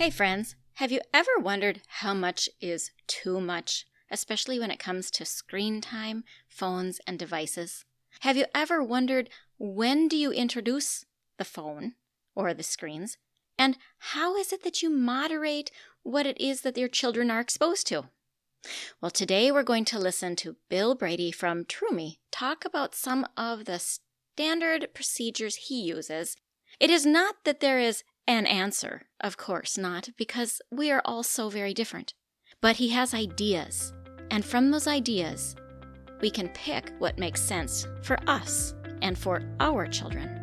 Hey, friends, have you ever wondered how much is too much, especially when it comes to screen time, phones, and devices? Have you ever wondered when do you introduce the phone or the screens? And how is it that you moderate what it is that your children are exposed to? Well, today we're going to listen to Bill Brady from Troomi talk about some of the standard procedures he uses. It is not that there is an answer, of course not, because we are all so very different. But he has ideas, and from those ideas, we can pick what makes sense for us and for our children.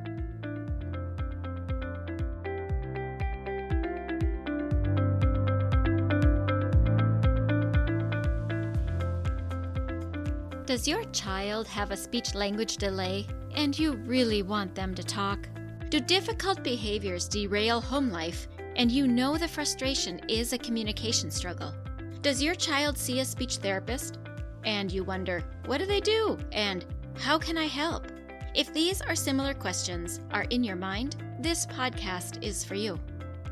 Does your child have a speech language delay and you really want them to talk? Do difficult behaviors derail home life and you know the frustration is a communication struggle? Does your child see a speech therapist and you wonder, what do they do and how can I help? If these or similar questions are in your mind, this podcast is for you.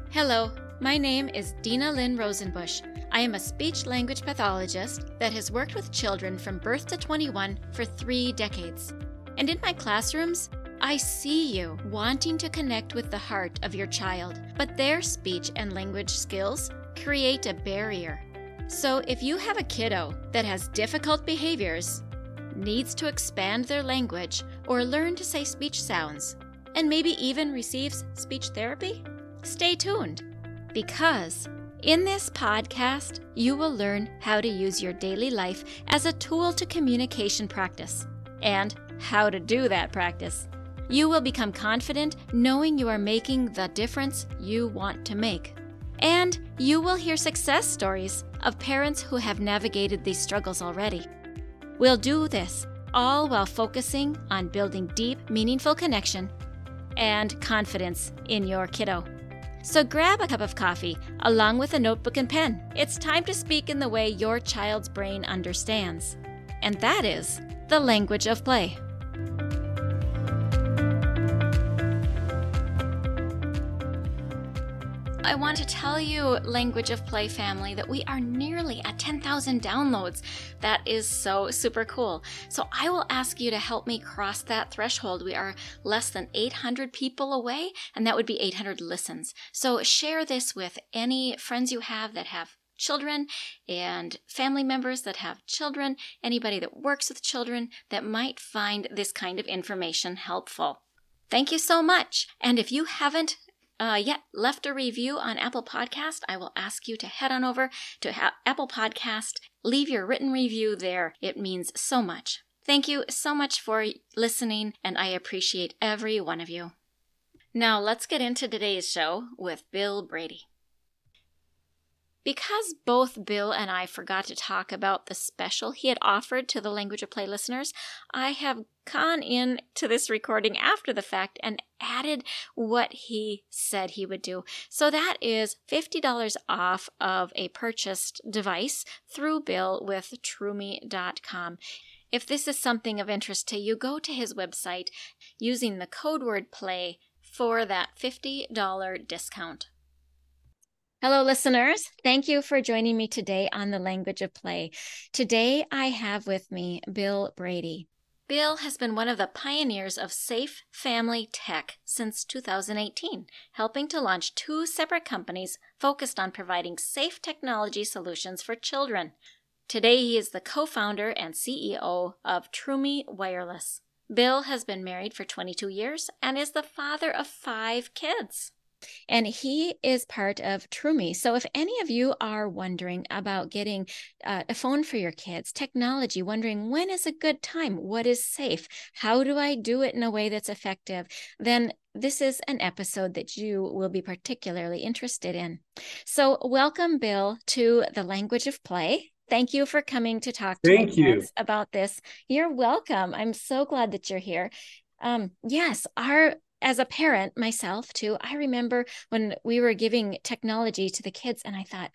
Hello, my name is Dinalynn Rosenbush. I am a speech language pathologist that has worked with children from birth to 21 for three decades. And in my classrooms, I see you wanting to connect with the heart of your child, but their speech and language skills create a barrier. So if you have a kiddo that has difficult behaviors, needs to expand their language or learn to say speech sounds, and maybe even receives speech therapy, stay tuned because in this podcast, you will learn how to use your daily life as a tool to communication practice and how to do that practice. You will become confident knowing you are making the difference you want to make. And you will hear success stories of parents who have navigated these struggles already. We'll do this all while focusing on building deep, meaningful connection and confidence in your kiddo. So grab a cup of coffee along with a notebook and pen. It's time to speak in the way your child's brain understands. And that is the language of play. I want to tell you, Language of Play family, that we are nearly at 10,000 downloads. That is so super cool. So I will ask you to help me cross that threshold. We are less than 800 people away, and that would be 800 listens. So share this with any friends you have that have children and family members that have children, anybody that works with children that might find this kind of information helpful. Thank you so much. And if you haven't uh, yet left a review on Apple Podcast, I will ask you to head on over to ha- Apple Podcast, leave your written review there. It means so much. Thank you so much for listening, and I appreciate every one of you. Now, let's get into today's show with Bill Brady. Because both Bill and I forgot to talk about the special he had offered to the Language of Play listeners, I have gone in to this recording after the fact and added what he said he would do. So that is $50 off of a purchased device through Bill with Troomi.com. If this is something of interest to you, go to his website using the code word play for that $50 discount. Hello, listeners. Thank you for joining me today on the language of play. Today I have with me Bill Brady. Bill has been one of the pioneers of safe family tech since 2018, helping to launch two separate companies focused on providing safe technology solutions for children. Today, he is the co founder and CEO of Troomi Wireless. Bill has been married for 22 years and is the father of five kids and he is part of Troomi. So if any of you are wondering about getting uh, a phone for your kids, technology, wondering when is a good time, what is safe, how do I do it in a way that's effective, then this is an episode that you will be particularly interested in. So, welcome, Bill, to the language of play. Thank you for coming to talk to Thank you. about this. You're welcome. I'm so glad that you're here. Um, yes, our as a parent myself too, I remember when we were giving technology to the kids and I thought,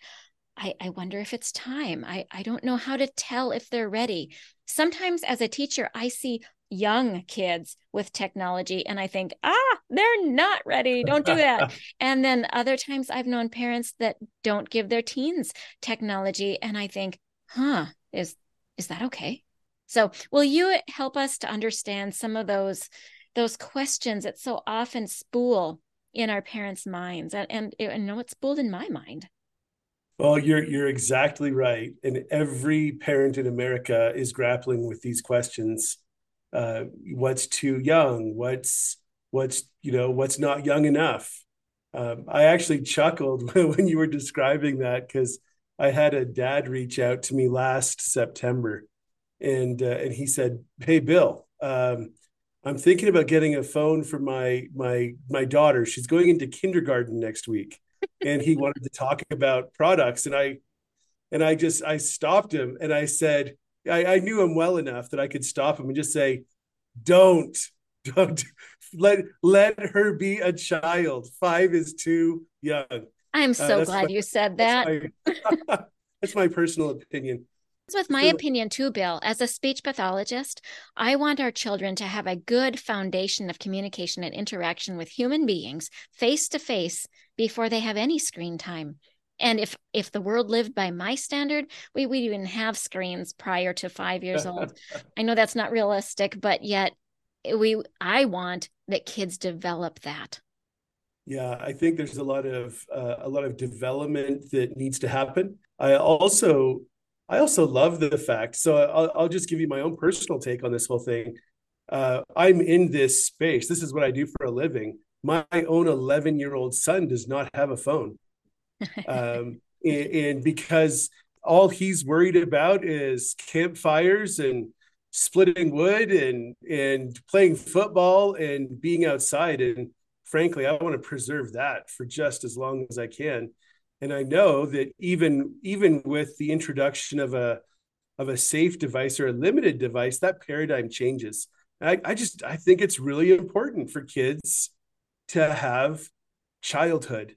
I, I wonder if it's time. I, I don't know how to tell if they're ready. Sometimes as a teacher, I see young kids with technology and I think, ah, they're not ready. Don't do that. and then other times I've known parents that don't give their teens technology and I think, huh, is is that okay? So, will you help us to understand some of those those questions that so often spool in our parents' minds? And and, and know it's spooled in my mind. Well, you're you're exactly right, and every parent in America is grappling with these questions. Uh, what's too young? What's what's you know what's not young enough? Um, I actually chuckled when you were describing that because I had a dad reach out to me last September, and uh, and he said, "Hey, Bill, um, I'm thinking about getting a phone for my my my daughter. She's going into kindergarten next week." and he wanted to talk about products and i and i just i stopped him and i said I, I knew him well enough that i could stop him and just say don't don't let let her be a child five is too young i'm uh, so uh, glad my, you said that that's my, that's my personal opinion with my opinion too, Bill. As a speech pathologist, I want our children to have a good foundation of communication and interaction with human beings face to face before they have any screen time. And if if the world lived by my standard, we would even have screens prior to five years old. I know that's not realistic, but yet we I want that kids develop that. Yeah, I think there's a lot of uh, a lot of development that needs to happen. I also I also love the fact. So I'll, I'll just give you my own personal take on this whole thing. Uh, I'm in this space. This is what I do for a living my own 11 year old son does not have a phone. Um, and, and, because all he's worried about is campfires and splitting wood and and playing football and being outside and frankly i want to preserve that for just as long as i can and i know that even even with the introduction of a of a safe device or a limited device that paradigm changes. I, I just i think it's really important for kids to have childhood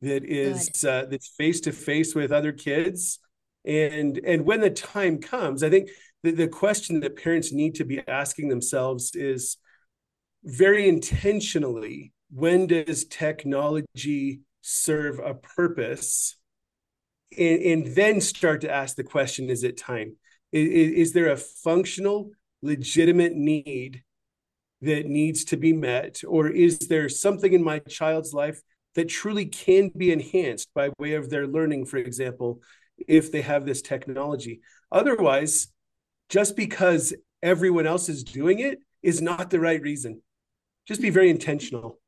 that is uh, that's face to face with other kids. And and when the time comes i think the, the question that parents need to be asking themselves is very intentionally when does technology serve a purpose and, and then start to ask the question is it time is, is there a functional legitimate need that needs to be met? Or is there something in my child's life that truly can be enhanced by way of their learning, for example, if they have this technology? Otherwise, just because everyone else is doing it is not the right reason. Just be very intentional.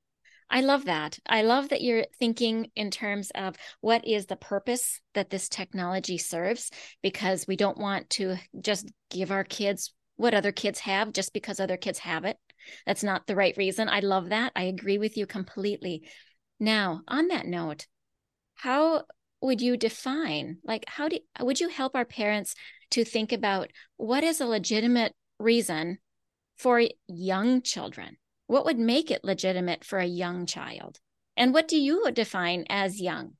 I love that. I love that you're thinking in terms of what is the purpose that this technology serves, because we don't want to just give our kids what other kids have just because other kids have it. That's not the right reason. I love that. I agree with you completely. Now, on that note, how would you define like how do would you help our parents to think about what is a legitimate reason for young children? What would make it legitimate for a young child? And what do you define as young?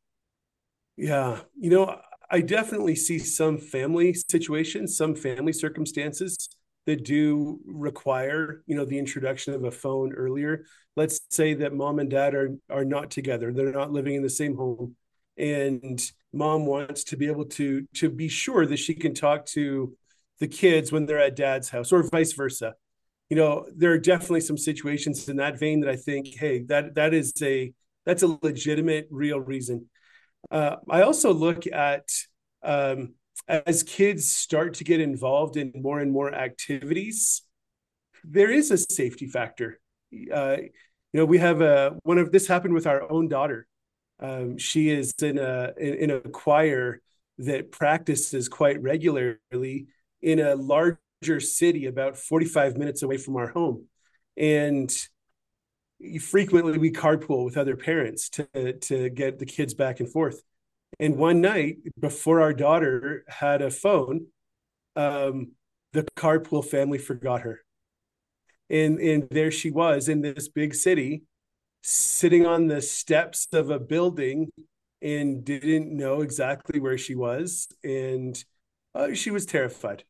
Yeah, you know, I definitely see some family situations, some family circumstances that do require you know the introduction of a phone earlier let's say that mom and dad are are not together they're not living in the same home and mom wants to be able to to be sure that she can talk to the kids when they're at dad's house or vice versa you know there are definitely some situations in that vein that i think hey that that is a that's a legitimate real reason uh, i also look at um, as kids start to get involved in more and more activities, there is a safety factor. Uh, you know, we have a one of this happened with our own daughter. Um, she is in a in, in a choir that practices quite regularly in a city about 45 minutes away from our home and frequently we carpool with other parents to to get the kids back and forth and one night before our daughter had a phone, um, the carpool family forgot her. And, and there she was in this big city, sitting on the steps of a building and didn't know exactly where she was. And uh, she was terrified.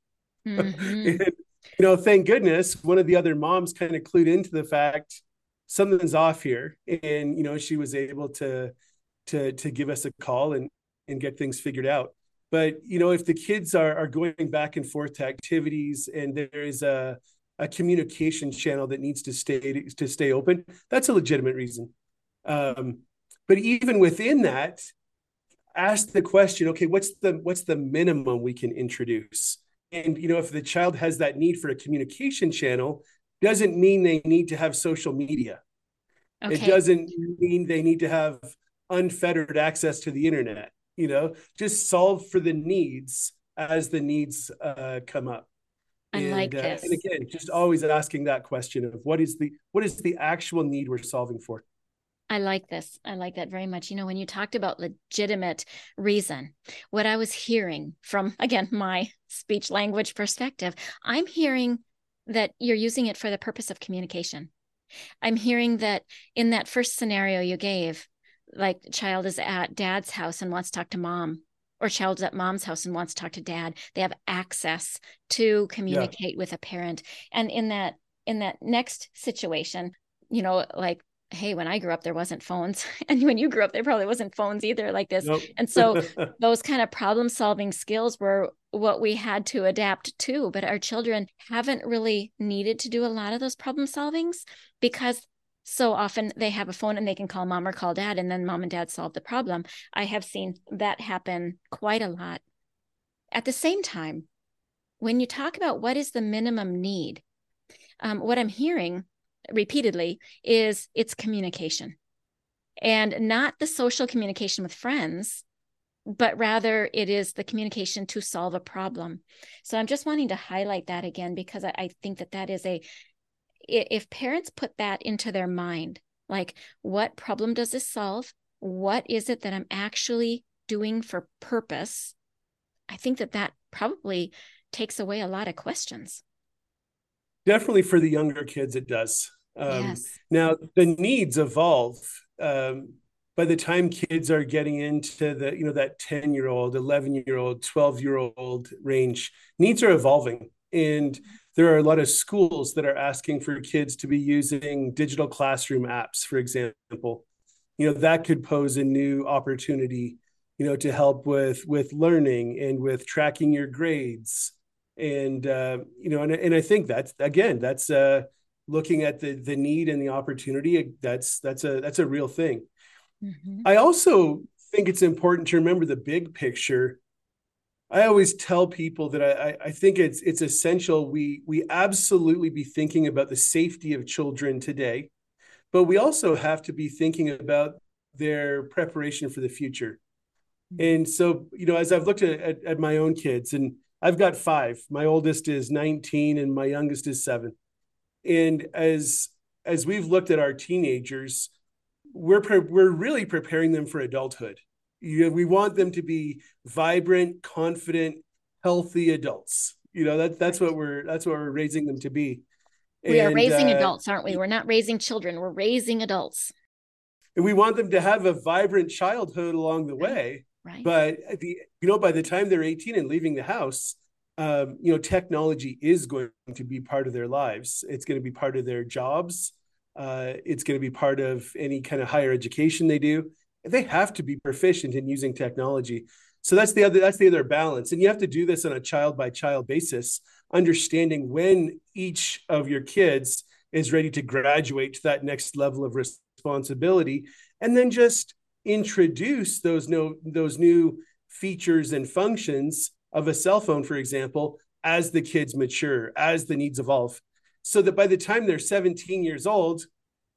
Mm-hmm. you know, thank goodness one of the other moms kind of clued into the fact something's off here, and you know, she was able to to to give us a call and and get things figured out. But you know, if the kids are are going back and forth to activities, and there is a a communication channel that needs to stay to stay open, that's a legitimate reason. Um, but even within that, ask the question: Okay, what's the what's the minimum we can introduce? And you know, if the child has that need for a communication channel, doesn't mean they need to have social media. Okay. It doesn't mean they need to have unfettered access to the internet. You know, just solve for the needs as the needs uh, come up. I and, like uh, this. And again, just always asking that question of what is the what is the actual need we're solving for. I like this. I like that very much. You know, when you talked about legitimate reason, what I was hearing from, again, my speech language perspective, I'm hearing that you're using it for the purpose of communication. I'm hearing that in that first scenario you gave, like child is at dad's house and wants to talk to mom, or child's at mom's house and wants to talk to dad. They have access to communicate yeah. with a parent. And in that in that next situation, you know, like hey, when I grew up, there wasn't phones. And when you grew up, there probably wasn't phones either like this. Nope. and so those kind of problem solving skills were what we had to adapt to. But our children haven't really needed to do a lot of those problem solvings because so often they have a phone and they can call mom or call dad, and then mom and dad solve the problem. I have seen that happen quite a lot. At the same time, when you talk about what is the minimum need, um, what I'm hearing repeatedly is it's communication. And not the social communication with friends but rather it is the communication to solve a problem. So i'm just wanting to highlight that again because i, I think that that is a if parents put that into their mind like what problem does this solve? What is it that i'm actually doing for purpose? I think that that probably takes away a lot of questions. Definitely for the younger kids, it does. Um, yes. Now, the needs evolve. Um, by the time kids are getting into the, you know, that 10 year old, 11 year old, 12 year old range, needs are evolving. And there are a lot of schools that are asking for kids to be using digital classroom apps, for example. You know, that could pose a new opportunity, you know, to help with with learning and with tracking your grades and uh, you know, and and I think that's again that's uh, looking at the the need and the opportunity. That's that's a that's a real thing. Mm-hmm. I also think it's important to remember the big picture. I always tell people that I, I think it's it's essential we we absolutely be thinking about the safety of children today, but we also have to be thinking about their preparation for the future. Mm-hmm. And so, you know, as I've looked at, at, at my own kids and I've got five. My oldest is 19 and my youngest is seven. And as as we've looked at our teenagers, we're pre- we're really preparing them for adulthood. You know, we want them to be vibrant, confident, healthy adults. You know that that's what we're that's what we're raising them to be. We and, are raising uh, adults, aren't we? We're not raising children. We're raising adults. And we want them to have a vibrant childhood along the way. Right. But the you know by the time they're 18 and leaving the house, um, you know technology is going to be part of their lives. It's going to be part of their jobs. Uh, it's going to be part of any kind of higher education they do. They have to be proficient in using technology. So that's the other that's the other balance, and you have to do this on a child by child basis, understanding when each of your kids is ready to graduate to that next level of responsibility, and then just introduce those no those new features and functions of a cell phone for example as the kids mature as the needs evolve. So that by the time they're 17 years old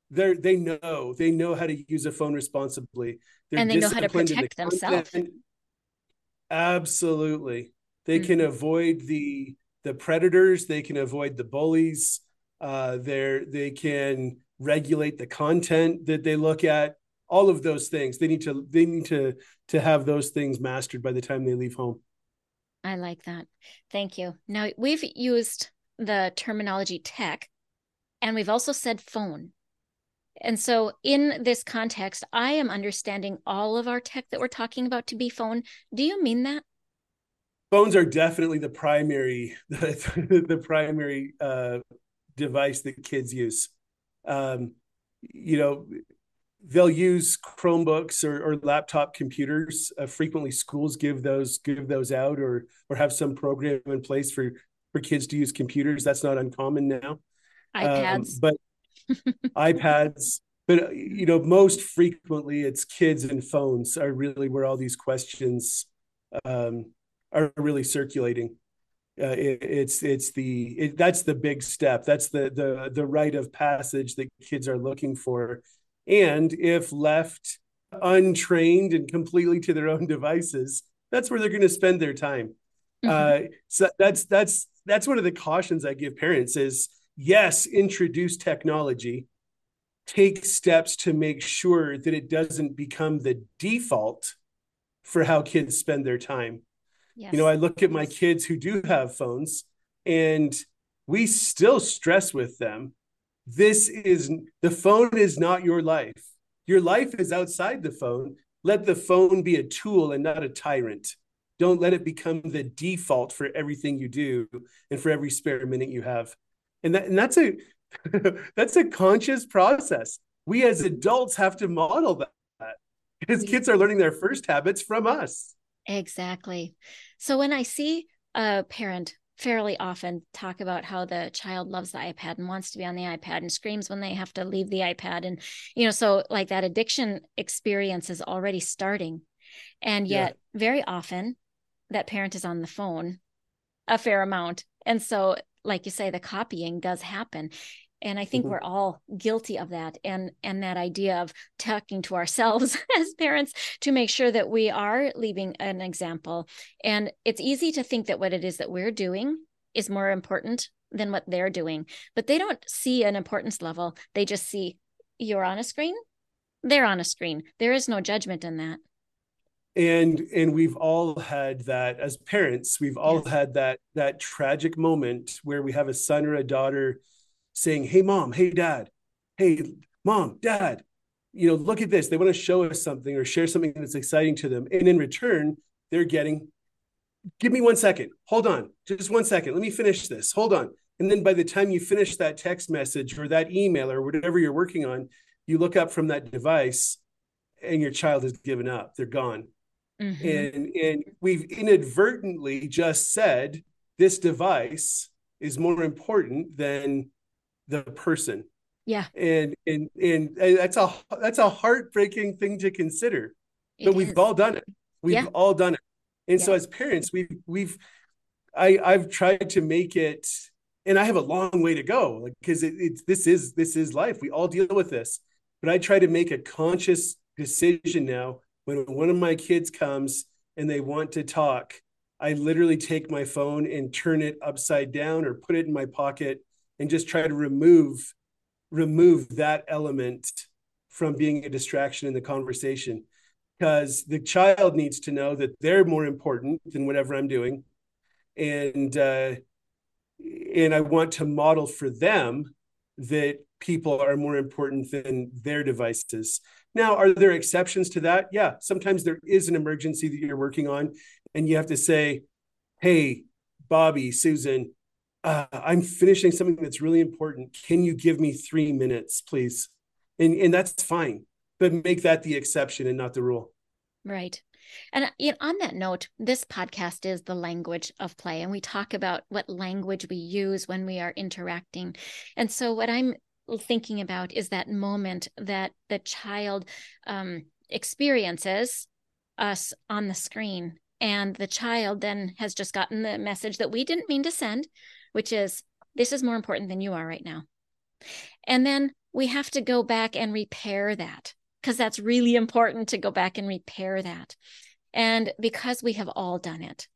they they know they know how to use a phone responsibly. They're and they know how to protect the themselves. Absolutely. They mm-hmm. can avoid the the predators. They can avoid the bullies. Uh they're they can regulate the content that they look at. All of those things. They need to they need to to have those things mastered by the time they leave home i like that. Thank you. Now we've used the terminology tech and we've also said phone. And so in this context i am understanding all of our tech that we're talking about to be phone. Do you mean that? Phones are definitely the primary the, the primary uh, device that kids use. Um, you know, they'll use Chromebooks or, or laptop computers. Uh, frequently, schools give those give those out or or have some program in place for for kids to use computers. That's not uncommon now. iPads, um, but iPads. But you know, most frequently, it's kids and phones are really where all these questions um, are really circulating. Uh, it, it's it's the it, that's the big step. That's the the the rite of passage that kids are looking for, and if left untrained and completely to their own devices, that's where they're going to spend their time. Mm-hmm. Uh, so that's that's that's one of the cautions I give parents is yes, introduce technology, take steps to make sure that it doesn't become the default for how kids spend their time. Yes. You know, I look at my kids who do have phones and we still stress with them this is the phone is not your life. Your life is outside the phone. Let the phone be a tool and not a tyrant. Don't let it become the default for everything you do and for every spare minute you have. And that and that's a that's a conscious process. We as adults have to model that because kids are learning their first habits from us. Exactly. So when I see a parent fairly often talk about how the child loves the iPad and wants to be on the iPad and screams when they have to leave the iPad. And you know so like that addiction experience is already starting. And yet yeah. very often that parent is on the phone a fair amount. And so like you say the copying does happen and i think mm-hmm. we're all guilty of that and and that idea of talking to ourselves as parents to make sure that we are leaving an example and it's easy to think that what it is that we're doing is more important than what they're doing but they don't see an importance level they just see you're on a screen they're on a screen there is no judgment in that and and we've all had that as parents we've all yes. had that that tragic moment where we have a son or a daughter saying, Hey, mom, hey, dad, hey, mom, dad, you know, look at this. They want to show us something or share something that's exciting to them. And in return, they're getting, give me one second. Hold on. Just one second. Let me finish this. Hold on. And then by the time you finish that text message or that email or whatever you're working on, you look up from that device and your child has given up. They're gone. Mm-hmm. And, and we've inadvertently just said this device is more important than the person. Yeah. And and and that's a that's a heartbreaking thing to consider. It but we've all done it. We've yeah. all done it. And yeah. so as parents we've we've i i've tried to make it and i have a long way to go because it, it's this is this is life. We all deal with this. But i try to make a conscious decision now. When one of my kids comes and they want to talk i literally take my phone and turn it upside down or put it in my pocket and just try to remove remove that element from being a distraction in the conversation because the child needs to know that they're more important than whatever I'm doing and uh, and I want to model for them that people are more important than their devices. Now, are there exceptions to that? Yeah, sometimes there is an emergency that you're working on, and you have to say, "Hey, Bobby, Susan, uh, I'm finishing something that's really important. Can you give me three minutes, please? And and that's fine, but make that the exception and not the rule. Right. And you know, on that note, this podcast is the language of play, and we talk about what language we use when we are interacting. And so, what I'm thinking about is that moment that the child um, experiences us on the screen, and the child then has just gotten the message that we didn't mean to send, which is this is more important than you are right now. And then we have to go back and repair that because that's really important to go back and repair that. And because we have all done it,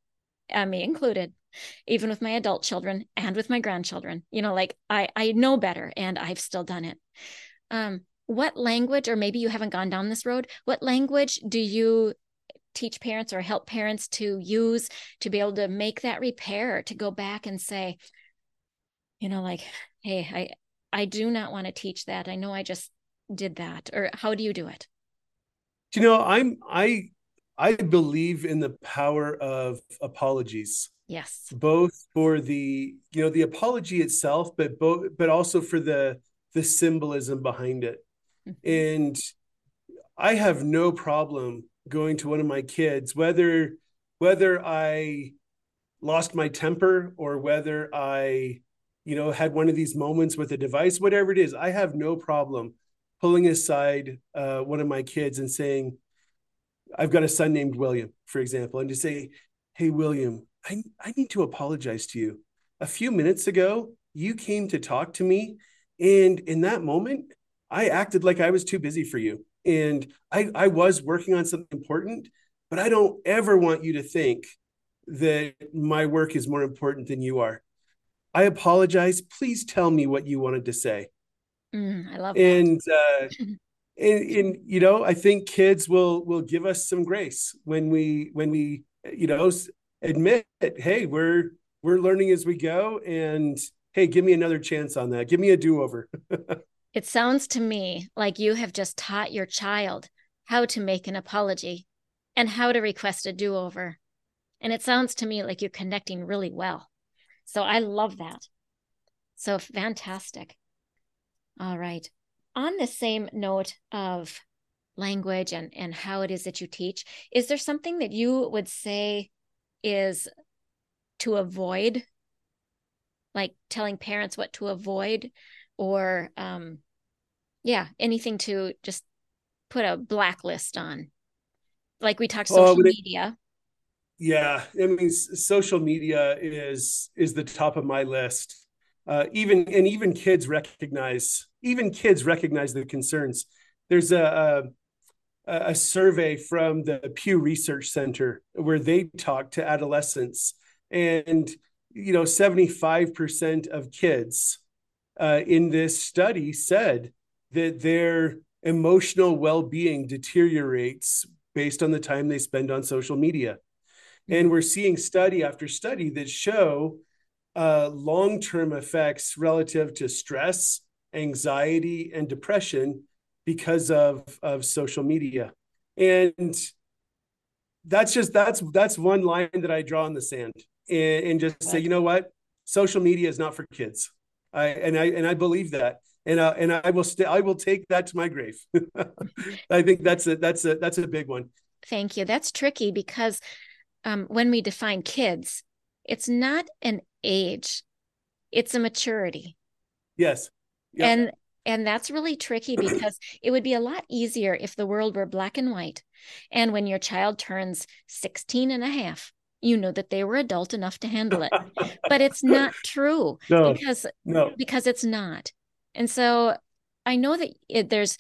uh, me included, even with my adult children and with my grandchildren, you know, like I, I know better and I've still done it. Um, what language, or maybe you haven't gone down this road, what language do you teach parents or help parents to use to be able to make that repair to go back and say you know like hey i i do not want to teach that i know i just did that or how do you do it you know i'm i I believe in the power of apologies. Yes. Both for the, you know, the apology itself, but both but also for the the symbolism behind it. Mm-hmm. And I have no problem going to one of my kids, whether whether I lost my temper or whether I, you know, had one of these moments with a device, whatever it is, I have no problem pulling aside uh, one of my kids and saying, I've got a son named William, for example, and to say, Hey, William, I, I need to apologize to you. A few minutes ago, you came to talk to me. And in that moment, I acted like I was too busy for you. And I, I was working on something important but I don't ever want you to think that my work is more important than you are. I apologize. Please tell me what you wanted to say. Mm, I love and, uh, and and you know, I think kids will will give us some grace when we when we you know admit, hey, we're we're learning as we go, and hey, give me another chance on that. Give me a do over. it sounds to me like you have just taught your child how to make an apology and how to request a do over. And it sounds to me like you're connecting really well. So I love that. So fantastic. All right. On the same note of language and, and how it is that you teach, is there something that you would say is to avoid? Like telling parents what to avoid, or um, yeah, anything to just put a blacklist on? like we talked social oh, media. Yeah i mean social media is is the top of my list. Uh, even and even kids recognize even kids recognize the concerns. There's a, a, a survey from the pew research center where they talk to adolescents and you know 75% of kids uh, in this study said that their emotional well-being deteriorates based on the time they spend on social media. And we're seeing study after study that show uh, long term effects relative to stress, anxiety, and depression because of, of social media. And that's just that's that's one line that I draw in the sand and, and just say, you know what, social media is not for kids. I and I and I believe that and uh, and I will stay. I will take that to my grave. I think that's a that's a that's a big one. Thank you. That's tricky because um, when we define kids, it's not an age; it's a maturity. Yes. Yep. And and that's really tricky because it would be a lot easier if the world were black and white. And when your child turns 16 and a half, you know that they were adult enough to handle it. but it's not true no, because no. because it's not. And so I know that it, there's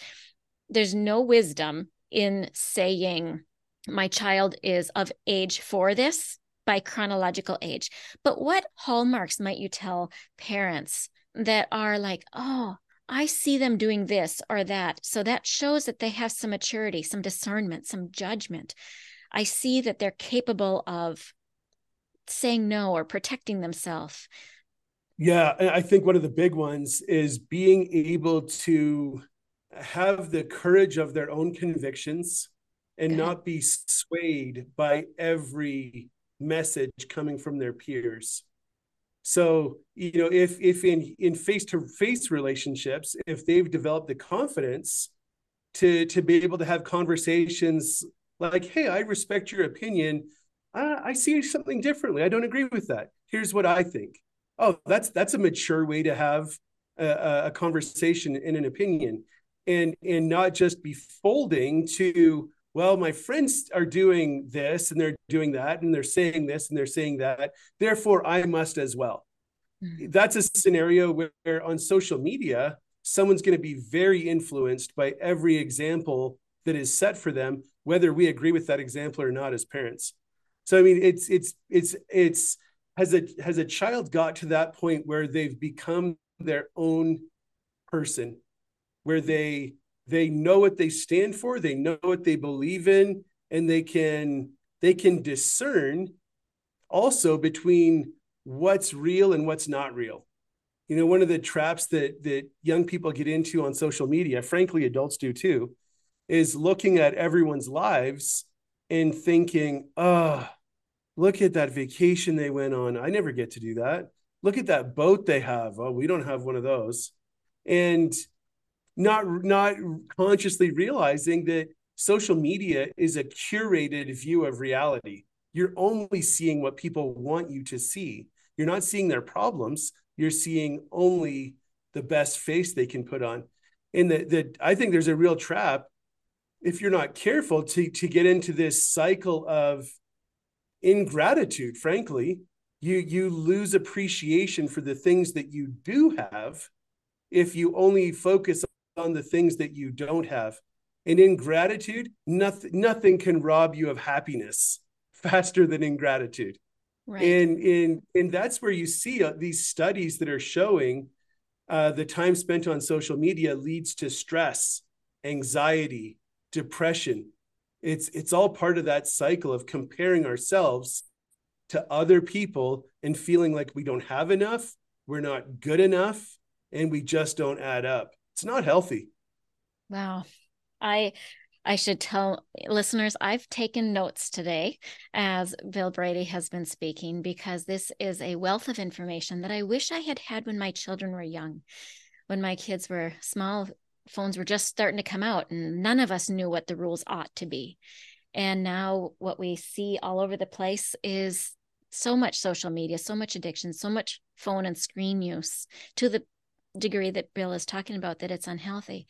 there's no wisdom in saying my child is of age for this by chronological age. But what hallmarks might you tell parents that are like, "Oh, I see them doing this or that." So that shows that they have some maturity, some discernment, some judgment. I see that they're capable of saying no or protecting themselves. Yeah, I think one of the big ones is being able to have the courage of their own convictions and not be swayed by every message coming from their peers. So, you know, if if in in face-to-face relationships, if they've developed the confidence to to be able to have conversations like, "Hey, I respect your opinion. I, I see something differently. I don't agree with that. Here's what I think." oh that's that's a mature way to have a, a conversation and an opinion and and not just be folding to well my friends are doing this and they're doing that and they're saying this and they're saying that therefore i must as well mm-hmm. that's a scenario where on social media someone's going to be very influenced by every example that is set for them whether we agree with that example or not as parents. So i mean it's it's it's it's has a has a child got to that point where they've become their own person where they they know what they stand for they know what they believe in and they can they can discern also between what's real and what's not real. You know one of the traps that that young people get into on social media frankly adults do too is looking at everyone's lives and thinking, oh, look at that vacation they went on. I never get to do that. Look at that boat they have. Oh, we don't have one of those. And not not consciously realizing that social media is a curated view of reality. You're only seeing what people want you to see. You're not seeing their problems. You're seeing only the best face they can put on. And that the I think there's a real trap if you're not careful to to get into this cycle of ingratitude frankly you you lose appreciation for the things that you do have if you only focus on the things that you don't have and ingratitude nothing nothing can rob you of happiness faster than ingratitude right. and and and that's where you see uh, these studies that are showing uh, the time spent on social media leads to stress anxiety depression. It's it's all part of that cycle of comparing ourselves to other people and feeling like we don't have enough we're not good enough and we just don't add up. It's not healthy. Wow. I I should tell listeners I've taken notes today as Bill Brady has been speaking because this is a wealth of information that I wish I had had when my children were young. When my kids were small, phones were just starting to come out and none of us knew what the rules ought to be. And now what we see all over the place is so much social media, so much addiction, so much phone and screen use to the degree that Bill is talking about that it's unhealthy.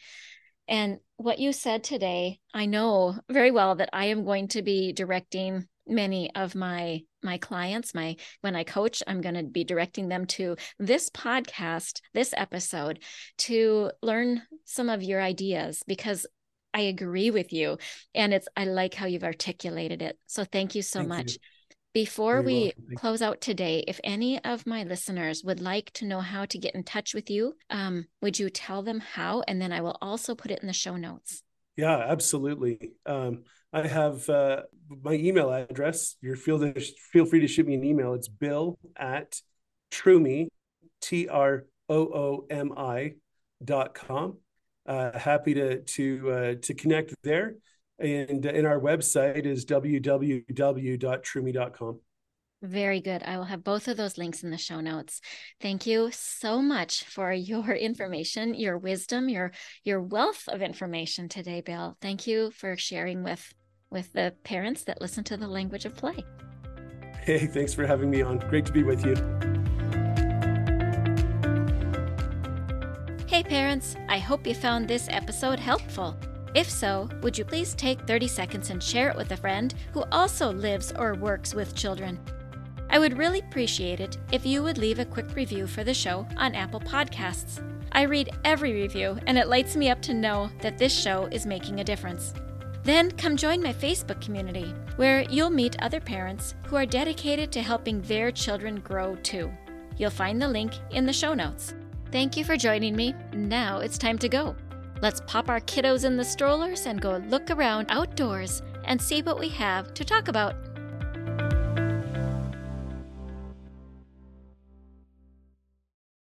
And what you said today, I know very well that I am going to be directing many of my my clients my when i coach i'm going to be directing them to this podcast this episode to learn some of your ideas because i agree with you and it's i like how you've articulated it so thank you so thank much you. Before we close out today, if any of my listeners would like to know how to get in touch with you, um, would you tell them how? And then I will also put it in the show notes. Yeah, absolutely. Um, I have uh, my email address. You're feel to, feel free to shoot me an email. It's bill at troomi, T R O O M I dot com. Uh, happy to to uh, to connect there, and and our website is www.troomi.com. Very good. I will have both of those links in the show notes. Thank you so much for your information, your wisdom, your your wealth of information today, Bill. Thank you for sharing with with the parents that listen to the language of play. Hey, thanks for having me on. Great to be with you. Hey, parents, I hope you found this episode helpful. If so, would you please take 30 seconds and share it with a friend who also lives or works with children? I would really appreciate it if you would leave a quick review for the show on Apple Podcasts. I read every review, and it lights me up to know that this show is making a difference. Then come join my Facebook community, where you'll meet other parents who are dedicated to helping their children grow too. You'll find the link in the show notes. Thank you for joining me. Now it's time to go. Let's pop our kiddos in the strollers and go look around outdoors and see what we have to talk about.